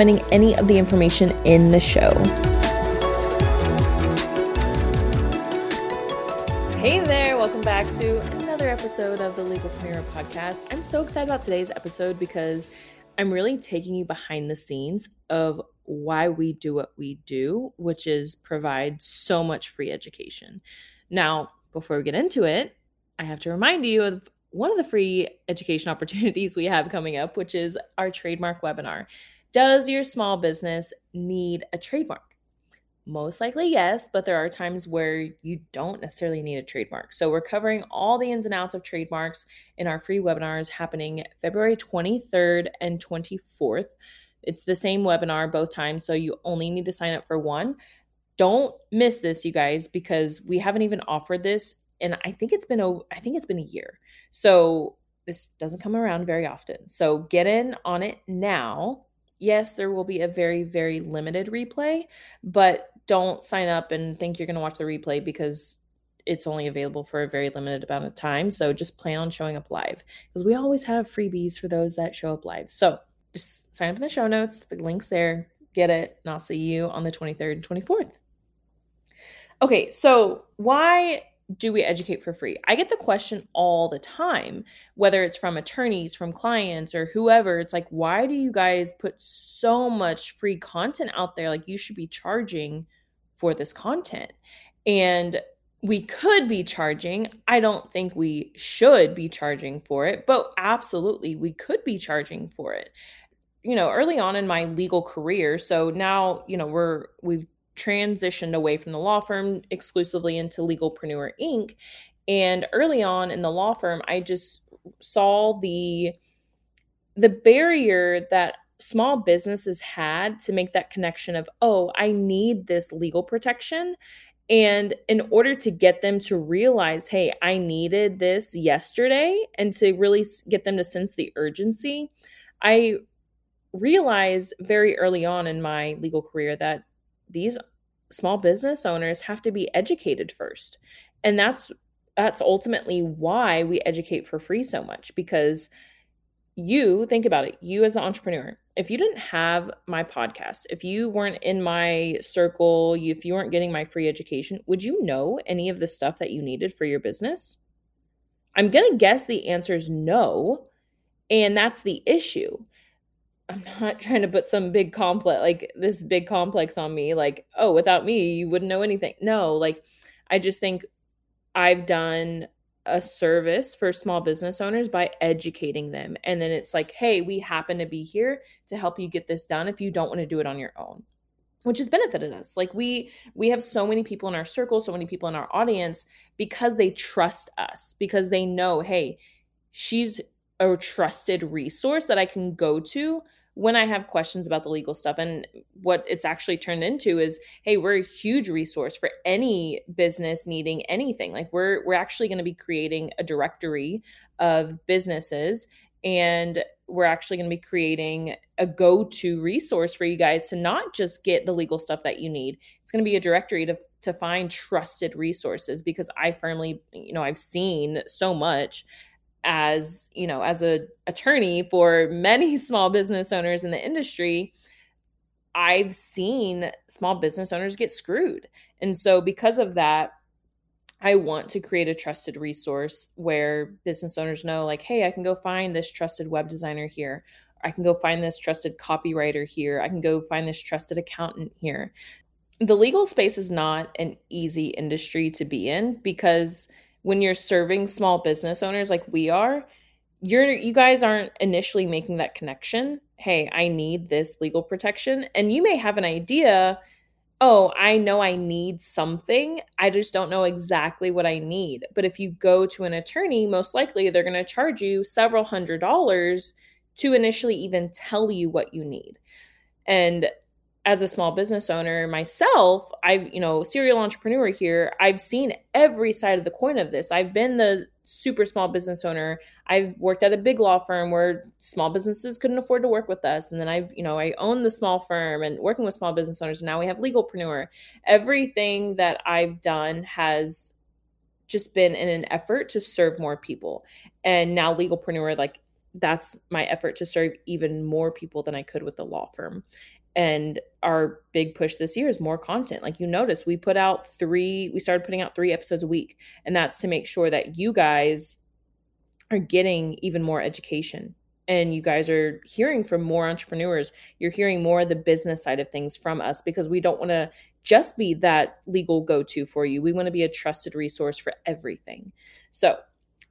any of the information in the show. Hey there, welcome back to another episode of the Legalpreneur podcast. I'm so excited about today's episode because I'm really taking you behind the scenes of why we do what we do, which is provide so much free education. Now, before we get into it, I have to remind you of one of the free education opportunities we have coming up, which is our trademark webinar. Does your small business need a trademark? Most likely, yes, but there are times where you don't necessarily need a trademark. So, we're covering all the ins and outs of trademarks in our free webinars happening February 23rd and 24th. It's the same webinar both times, so you only need to sign up for one. Don't miss this, you guys, because we haven't even offered this, and I think it's been over, I think it's been a year. So this doesn't come around very often. So get in on it now. Yes, there will be a very, very limited replay, but don't sign up and think you're going to watch the replay because it's only available for a very limited amount of time. So just plan on showing up live because we always have freebies for those that show up live. So just sign up in the show notes. The link's there. Get it. And I'll see you on the 23rd and 24th. Okay, so why do we educate for free? I get the question all the time, whether it's from attorneys, from clients, or whoever. It's like, why do you guys put so much free content out there? Like, you should be charging for this content. And we could be charging. I don't think we should be charging for it, but absolutely we could be charging for it you know, early on in my legal career. So now, you know, we're we've transitioned away from the law firm exclusively into Legalpreneur Inc. And early on in the law firm, I just saw the the barrier that small businesses had to make that connection of, oh, I need this legal protection. And in order to get them to realize, hey, I needed this yesterday, and to really get them to sense the urgency, I realized very early on in my legal career that these small business owners have to be educated first. And that's that's ultimately why we educate for free so much because you think about it, you as an entrepreneur, if you didn't have my podcast, if you weren't in my circle, if you weren't getting my free education, would you know any of the stuff that you needed for your business? I'm going to guess the answer is no. And that's the issue. I'm not trying to put some big complex like this big complex on me like oh without me you wouldn't know anything. No, like I just think I've done a service for small business owners by educating them and then it's like hey, we happen to be here to help you get this done if you don't want to do it on your own. Which has benefited us. Like we we have so many people in our circle, so many people in our audience because they trust us, because they know, hey, she's a trusted resource that I can go to when I have questions about the legal stuff. And what it's actually turned into is, hey, we're a huge resource for any business needing anything. Like we're we're actually going to be creating a directory of businesses and we're actually going to be creating a go-to resource for you guys to not just get the legal stuff that you need. It's going to be a directory to to find trusted resources because I firmly, you know, I've seen so much as you know as a attorney for many small business owners in the industry i've seen small business owners get screwed. And so because of that i want to create a trusted resource where business owners know like hey i can go find this trusted web designer here. I can go find this trusted copywriter here. I can go find this trusted accountant here. The legal space is not an easy industry to be in because when you're serving small business owners like we are, you're you guys aren't initially making that connection. Hey, I need this legal protection. And you may have an idea, oh, I know I need something. I just don't know exactly what I need. But if you go to an attorney, most likely they're going to charge you several hundred dollars to initially even tell you what you need. And as a small business owner myself, I've, you know, serial entrepreneur here, I've seen every side of the coin of this. I've been the super small business owner. I've worked at a big law firm where small businesses couldn't afford to work with us. And then I've, you know, I own the small firm and working with small business owners. And now we have legalpreneur. Everything that I've done has just been in an effort to serve more people. And now legalpreneur, like that's my effort to serve even more people than I could with the law firm. And our big push this year is more content. Like you notice, we put out three, we started putting out three episodes a week. And that's to make sure that you guys are getting even more education and you guys are hearing from more entrepreneurs. You're hearing more of the business side of things from us because we don't want to just be that legal go to for you. We want to be a trusted resource for everything. So,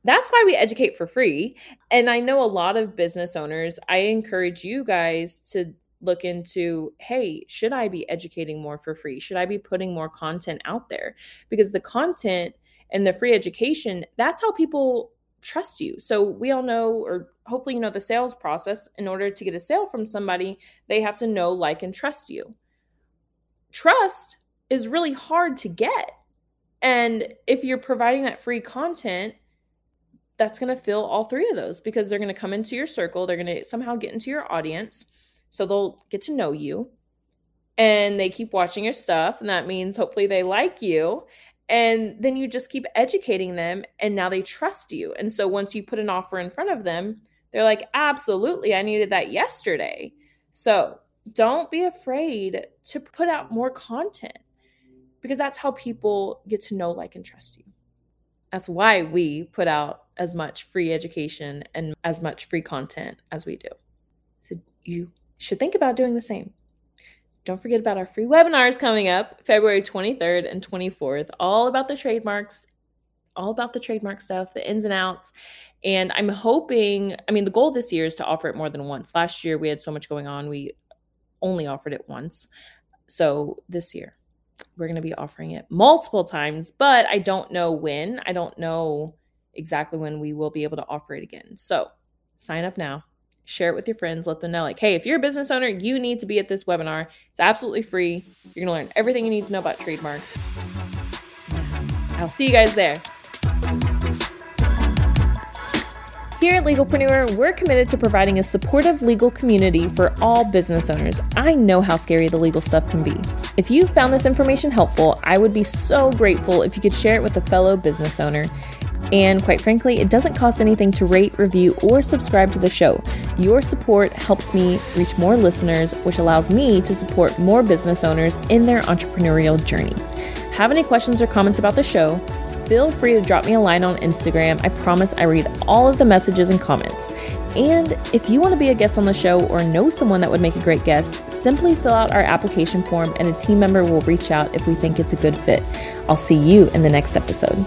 that's why we educate for free. And I know a lot of business owners, I encourage you guys to look into hey, should I be educating more for free? Should I be putting more content out there? Because the content and the free education, that's how people trust you. So we all know, or hopefully you know, the sales process. In order to get a sale from somebody, they have to know, like, and trust you. Trust is really hard to get. And if you're providing that free content, that's going to fill all three of those because they're going to come into your circle. They're going to somehow get into your audience. So they'll get to know you and they keep watching your stuff. And that means hopefully they like you. And then you just keep educating them and now they trust you. And so once you put an offer in front of them, they're like, absolutely, I needed that yesterday. So don't be afraid to put out more content because that's how people get to know, like, and trust you. That's why we put out as much free education and as much free content as we do. So you should think about doing the same. Don't forget about our free webinars coming up February 23rd and 24th, all about the trademarks, all about the trademark stuff, the ins and outs. And I'm hoping, I mean, the goal this year is to offer it more than once. Last year, we had so much going on, we only offered it once. So this year, we're going to be offering it multiple times, but I don't know when. I don't know exactly when we will be able to offer it again. So sign up now share it with your friends let them know like hey if you're a business owner you need to be at this webinar it's absolutely free you're going to learn everything you need to know about trademarks i'll see you guys there Here at Legalpreneur, we're committed to providing a supportive legal community for all business owners. I know how scary the legal stuff can be. If you found this information helpful, I would be so grateful if you could share it with a fellow business owner. And quite frankly, it doesn't cost anything to rate, review, or subscribe to the show. Your support helps me reach more listeners, which allows me to support more business owners in their entrepreneurial journey. Have any questions or comments about the show? Feel free to drop me a line on Instagram. I promise I read all of the messages and comments. And if you want to be a guest on the show or know someone that would make a great guest, simply fill out our application form and a team member will reach out if we think it's a good fit. I'll see you in the next episode.